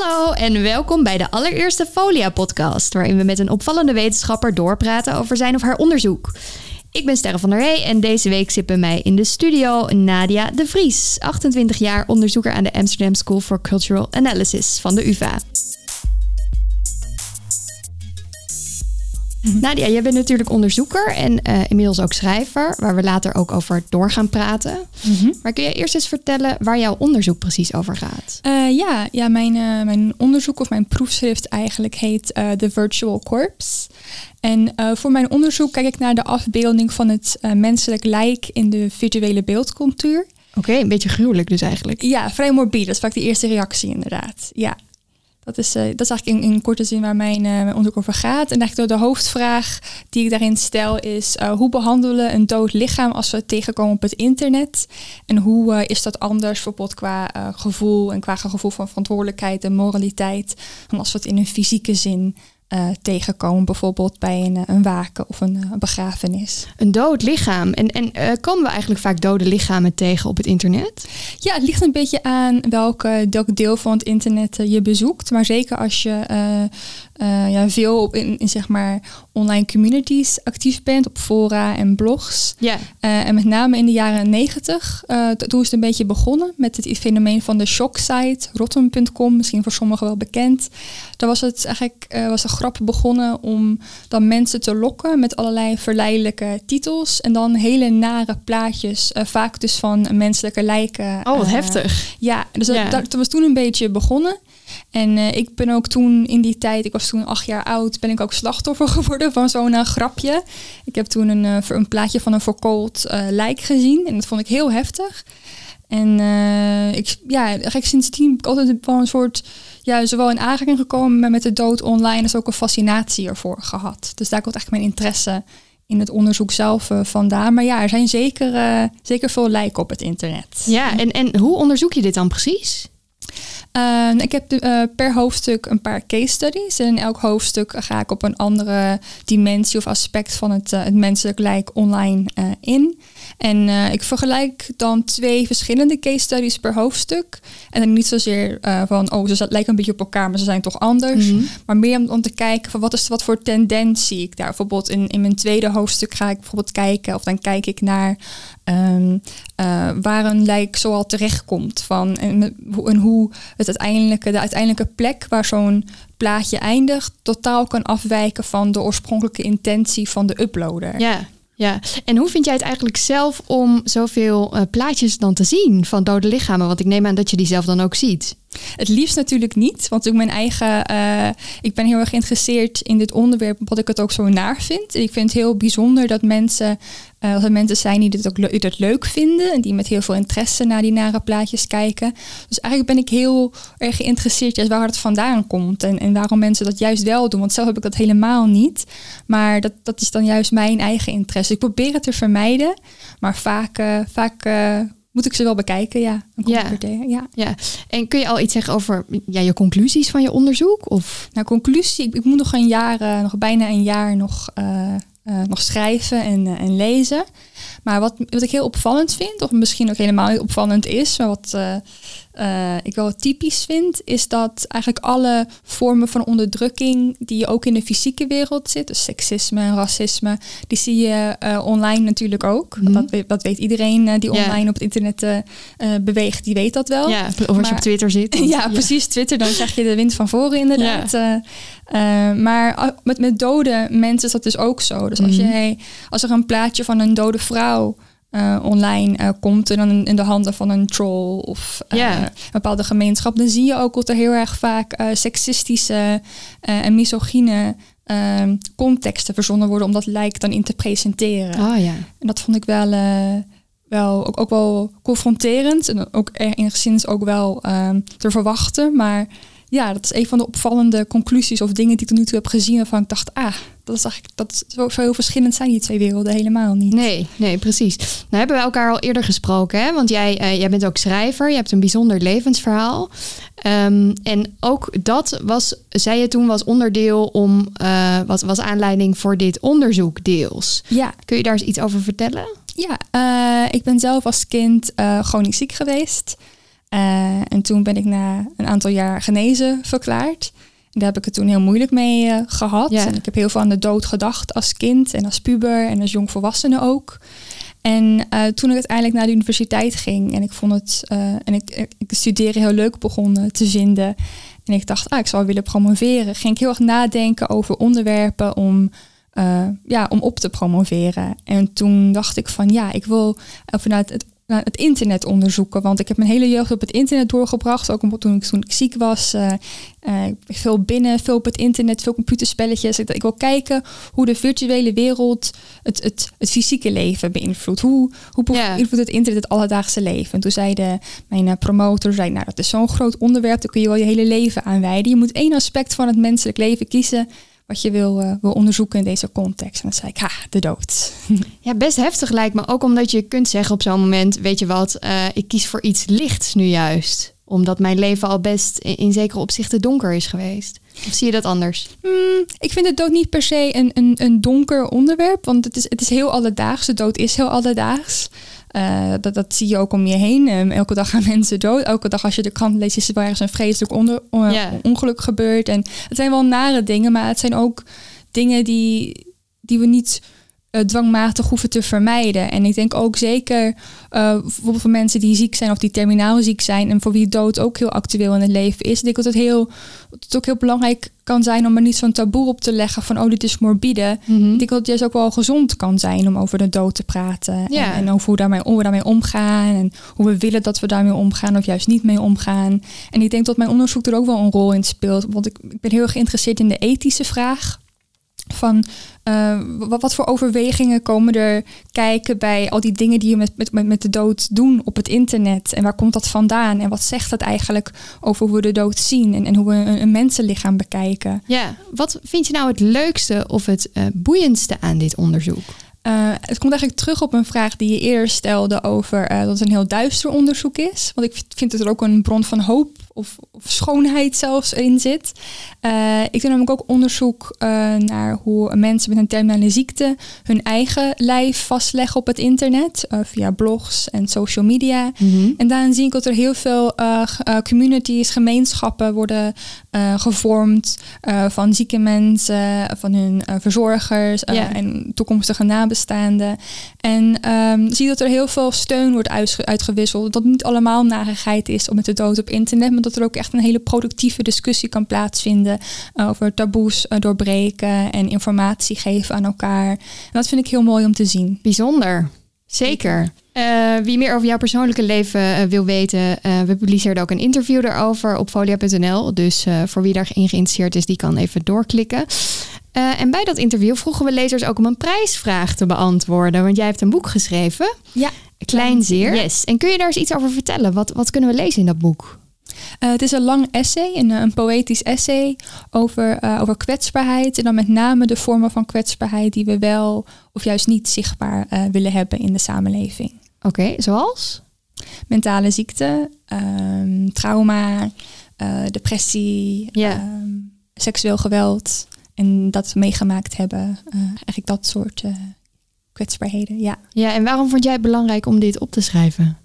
Hallo en welkom bij de allereerste Folia-podcast, waarin we met een opvallende wetenschapper doorpraten over zijn of haar onderzoek. Ik ben Sterre van der Hey en deze week zit bij mij in de studio Nadia de Vries, 28 jaar onderzoeker aan de Amsterdam School for Cultural Analysis van de UvA. Nadia, jij bent natuurlijk onderzoeker en eh, inmiddels ook schrijver, waar we later ook over door gaan praten. Maar kun je eerst eens vertellen waar jouw onderzoek precies over gaat? Eh, ja, ja mijn, eh, mijn onderzoek of mijn proefschrift eigenlijk heet The Virtual Corpse. En voor mijn onderzoek kijk ik naar de afbeelding van het menselijk lijk in de virtuele beeldcultuur. Oké, een beetje gruwelijk dus eigenlijk. Ja, vrij morbide. Dat is vaak de eerste reactie inderdaad. Ja. Dat is, eh, dat is eigenlijk in, in korte zin waar mijn, eh, mijn onderzoek over gaat. En eigenlijk de hoofdvraag die ik daarin stel is... eh, hoe behandelen een dood lichaam als we het tegenkomen op het internet? En hoe is dat anders bijvoorbeeld qua gevoel... en qua gevoel van verantwoordelijkheid en moraliteit... dan als we het in een fysieke zin eh, tegenkomen? Bijvoorbeeld bij een, eh, een waken of een eh, begrafenis. Een dood lichaam. En, en komen we eigenlijk vaak dode lichamen tegen op het internet? Ja, het ligt een beetje aan welke, welk deel van het internet je bezoekt. Maar zeker als je eh, ja, veel op in, in zeg maar online communities actief bent, op fora en blogs. Ja. Eh, en met name in de jaren negentig, eh, toen is het een beetje begonnen met het fenomeen van de shocksite, rotten.com, misschien voor sommigen wel bekend. Daar was het eigenlijk was de grap begonnen om dan mensen te lokken met allerlei verleidelijke titels en dan hele nare plaatjes, vaak dus van menselijke lijken. Oh, wat heftig. ja, dus dat, Ja. dat, dat was toen een beetje begonnen. En eh, ik ben ook toen in die tijd, ik was toen acht jaar oud, ben ik ook slachtoffer geworden van zo'n eh, grapje. Ik heb toen een, eh, een plaatje van een verkoold lijk gezien en dat vond ik heel heftig. En ik, ja, sindsdien ben ik altijd wel een soort, ja, zowel in aanraking gekomen maar met de dood online als ook een fascinatie ervoor gehad. Dus daar komt eigenlijk mijn interesse in het onderzoek zelf vandaan. Maar ja, er zijn zeker, zeker veel lijken op het internet. Ja, en, en hoe onderzoek je dit dan precies? Uh, ik heb eh, per hoofdstuk een paar case studies. En in elk hoofdstuk ga ik op een andere dimensie of aspect van het, eh, het menselijk lijk online eh, in. En ik vergelijk dan twee verschillende case studies per hoofdstuk. En dan niet zozeer van, oh, ze lijken een beetje op elkaar, maar ze zijn toch anders. Mhm. Maar meer om, om te kijken van wat is wat voor tendens zie ik daar. Bijvoorbeeld in, in mijn tweede hoofdstuk ga ik bijvoorbeeld kijken, of dan kijk ik naar ehm, eh, waar een lijk zoal terechtkomt. Van, en, hoe- en hoe het uiteindelijke, de uiteindelijke plek waar zo'n plaatje eindigt, totaal kan afwijken van de oorspronkelijke intentie van de uploader. Ja, ja. En hoe vind jij het eigenlijk zelf om zoveel eh, plaatjes dan te zien van dode lichamen? Want ik neem aan dat je die zelf dan ook ziet. Het liefst natuurlijk niet, want ik mijn eigen, eh, ik ben heel erg geïnteresseerd in dit onderwerp, omdat ik het ook zo naar vind. Ik vind het heel bijzonder dat mensen, eh, er mensen zijn die dit ook le- leuk vinden en die met heel veel interesse naar die nare plaatjes kijken. Dus eigenlijk ben ik heel erg geïnteresseerd juist waar het vandaan komt en, en waarom mensen dat juist wel doen. Want zelf heb ik dat helemaal niet, maar dat, dat is dan juist mijn eigen interesse. Ik probeer het te vermijden, maar vaak, eh, vaak moet ik ze wel bekijken, ja. Ja. Ja. En kun je al iets zeggen over ja, je conclusies van je onderzoek? Of? Nou, conclusie, ik, ik moet nog een jaar, eh, nog bijna een jaar nog, eh, eh, nog schrijven en, eh, en lezen. Maar wat, wat ik heel opvallend vind, of misschien ook helemaal niet opvallend is, maar wat eh, ik wel typisch vind, is dat eigenlijk alle vormen van onderdrukking die ook in de fysieke wereld zit, dus seksisme en racisme, die zie je online natuurlijk ook. Mhm. dat, weet, dat weet iedereen die online op het internet beweegt, die weet dat wel. Ja, of als je op Twitter zit. Ja, precies. Twitter, dan krijg je de wind van voren inderdaad. Eh, maar met, met dode mensen is dat dus ook zo. Dus als, Mhm. je, als er een plaatje van een dode vrouw eh, online eh, komt... en dan in, de handen van een troll of een bepaalde gemeenschap... dan zie je ook dat er heel erg vaak seksistische en misogyne... eh, contexten verzonnen worden om dat lijk dan in te presenteren. Oh ja. En dat vond ik wel, wel ook, ook wel confronterend. En ook enigszins ook wel ehm, te verwachten. Maar ja, dat is een van de opvallende conclusies of dingen die ik tot nu toe heb gezien. Waarvan ik dacht, ah, dat is eigenlijk dat zo, zo heel verschillend zijn die twee werelden helemaal niet. Nee, nee, precies. Nou hebben we elkaar al eerder gesproken, hè? want jij, eh, jij bent ook schrijver, je hebt een bijzonder levensverhaal. Ehm, en ook dat was, zei je toen, was onderdeel om, eh, was, was aanleiding voor dit onderzoek deels. Ja, Kun je daar eens iets over vertellen? ja eh, ik ben zelf als kind chronisch ziek geweest. Eh, en toen ben ik na een aantal jaar genezen verklaard. En daar heb ik het toen heel moeilijk mee eh, gehad. Ja. En ik heb heel veel aan de dood gedacht als kind en als puber en als jongvolwassene ook. En eh, toen ik uiteindelijk naar de universiteit ging en ik vond het en ik, ik, studeren heel leuk begon eh, te vinden. En ik dacht, ah, ik zou willen promoveren. Ging ik heel erg nadenken over onderwerpen om, ja, om op te promoveren. En toen dacht ik van ja, ik wil vanuit het, naar het internet onderzoeken. Want ik heb mijn hele jeugd op het internet doorgebracht. Ook toen ik, toen ik ziek was. eh, eh, veel binnen, veel op het internet, veel computerspelletjes. Ik, ik wil kijken hoe de virtuele wereld het, het, het fysieke leven beïnvloedt. Hoe, hoe beïnvloedt het internet het alledaagse leven? En toen zei de, mijn eh, promotor, zei, nou dat is zo'n groot onderwerp. Daar kun je wel je hele leven aan wijden. Je moet één aspect van het menselijk leven kiezen wat je wil, eh, wil onderzoeken in deze context. En dan zei ik, ha, de dood. Ja, best heftig lijkt me. Ook omdat je kunt zeggen op zo'n moment, weet je wat, eh, ik kies voor iets lichts nu juist. Omdat mijn leven al best in, in zekere opzichten donker is geweest. Of zie je dat anders? Hmm, ik vind de dood niet per se een, een, een donker onderwerp, want het is, het is heel alledaags. De dood is heel alledaags. Eh, dat, dat zie je ook om je heen. Ehm, elke dag gaan mensen dood. Elke dag als je de krant leest, is er wel ergens een vreselijk onder, on- Ja. ongeluk gebeurd. En het zijn wel nare dingen, maar het zijn ook dingen die, die we niet eh, dwangmatig hoeven te vermijden. En ik denk ook zeker eh, bijvoorbeeld voor mensen die ziek zijn of die terminaal ziek zijn en voor wie dood ook heel actueel in het leven is. Ik denk dat het, heel, dat het ook heel belangrijk kan zijn om er niet zo'n taboe op te leggen van oh dit is morbide. Mhm. Ik denk dat het juist ook wel gezond kan zijn om over de dood te praten. Ja. En, en over hoe, daarmee, hoe we daarmee omgaan. En hoe we willen dat we daarmee omgaan of juist niet mee omgaan. En ik denk dat mijn onderzoek er ook wel een rol in speelt. Want ik, ik ben heel erg geïnteresseerd in de ethische vraag. Van eh, wat, wat voor overwegingen komen er kijken bij al die dingen die je met, met, met, de dood doen op het internet? En waar komt dat vandaan? En wat zegt dat eigenlijk over hoe we de dood zien en, en hoe we een, een mensenlichaam bekijken? Ja, wat vind je nou het leukste of het eh, boeiendste aan dit onderzoek? Eh, het komt eigenlijk terug op een vraag die je eerder stelde over dat het een heel duister onderzoek is. Want ik vind dat er ook een bron van hoop of, of schoonheid zelfs in zit. Eh, ik doe namelijk ook onderzoek eh, naar hoe mensen met een terminale ziekte hun eigen lijf vastleggen op het internet. eh, via blogs en social media. En daarin zie ik dat er heel veel communities, gemeenschappen worden gevormd van zieke mensen, van hun verzorgers en toekomstige nabestaanden. En ehm, zie dat er heel veel steun wordt uitge- uitgewisseld. Dat niet allemaal narigheid is om met de dood op internet, maar dat er ook echt een hele productieve discussie kan plaatsvinden over taboes eh, doorbreken en informatie geven aan elkaar. En dat vind ik heel mooi om te zien. Bijzonder. Zeker. Eh, wie meer over jouw persoonlijke leven eh, wil weten, we publiceerden ook een interview daarover op folia.nl. Dus voor wie daarin geïnteresseerd is, die kan even doorklikken. En bij dat interview vroegen we lezers ook om een prijsvraag te beantwoorden. Want jij hebt een boek geschreven, Ja, Kleinzeer. Yes. En kun je daar eens iets over vertellen? Wat, wat kunnen we lezen in dat boek? Eh, het is een lang essay, een, eh, een poëtisch essay over, eh, over kwetsbaarheid. En dan met name de vormen van kwetsbaarheid die we wel of juist niet zichtbaar willen hebben in de samenleving. Oké, zoals? Mentale ziekte, ehm, trauma, depressie, ehm, seksueel geweld. En dat we meegemaakt hebben. eigenlijk dat soort kwetsbaarheden, ja. Ja, en waarom vond jij het belangrijk om dit op te schrijven?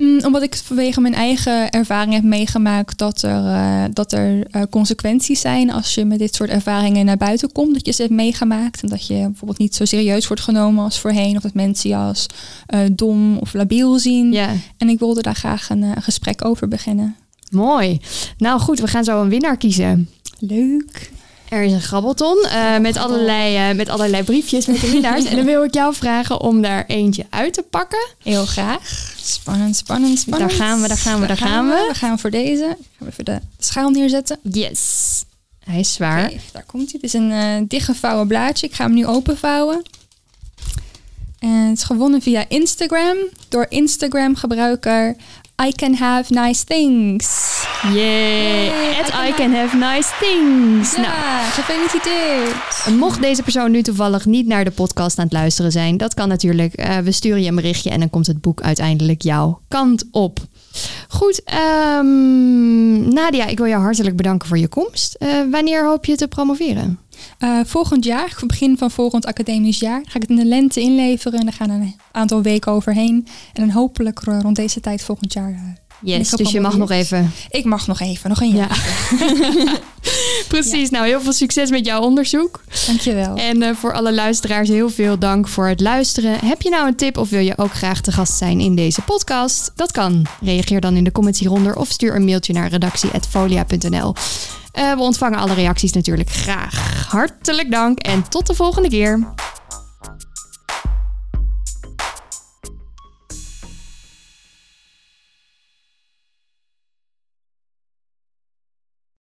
Mm, omdat ik vanwege mijn eigen ervaring heb meegemaakt dat er, eh, dat er eh, consequenties zijn als je met dit soort ervaringen naar buiten komt. Dat je ze hebt meegemaakt en dat je bijvoorbeeld niet zo serieus wordt genomen als voorheen. Of dat mensen je als eh, dom of labiel zien. Ja, En ik wilde daar graag een, eh, gesprek over beginnen. mooi. Nou goed, we gaan zo een winnaar kiezen. Leuk. Er is een grabbelton eh, met, allerlei, eh, met allerlei briefjes met de winnaars. en dan wil ik jou vragen om daar eentje uit te pakken. Heel graag. Spannend, spannend, spannend. Daar gaan we, daar gaan we, daar gaan we. We gaan voor deze. Gaan we even de schaal neerzetten. Yes. Hij is zwaar. Daar komt hij. Het is een eh dichtgevouwen blaadje. Ik ga hem nu openvouwen. En het is gewonnen via Instagram door Instagram gebruiker I can have nice things. Yay. Yay, At I can I can have nice things. Nou, Ja, gefeliciteerd. mocht deze persoon nu toevallig niet naar de podcast aan het luisteren zijn, dat kan natuurlijk. Eh, we sturen je een berichtje en dan komt het boek uiteindelijk jouw kant op. Goed, ehm, Nadia, ik wil jou hartelijk bedanken voor je komst. Eh, wanneer hoop je te promoveren? Uh, volgend jaar, begin van volgend academisch jaar, ga ik het in de lente inleveren. En dan gaan er een aantal weken overheen. En dan hopelijk rond deze tijd volgend jaar. Uh, yes, dus je mag nog even. Ik mag nog even, nog een jaar. Ja. Precies, nou heel veel succes met jouw onderzoek. Dankjewel. En uh, voor alle luisteraars heel veel dank voor het luisteren. Heb je nou een tip of wil je ook graag te gast zijn in deze podcast? Dat kan. Reageer dan in de comments hieronder of stuur een mailtje naar redactie.folia.nl. Uh, we ontvangen alle reacties natuurlijk graag. Hartelijk dank en tot de volgende keer.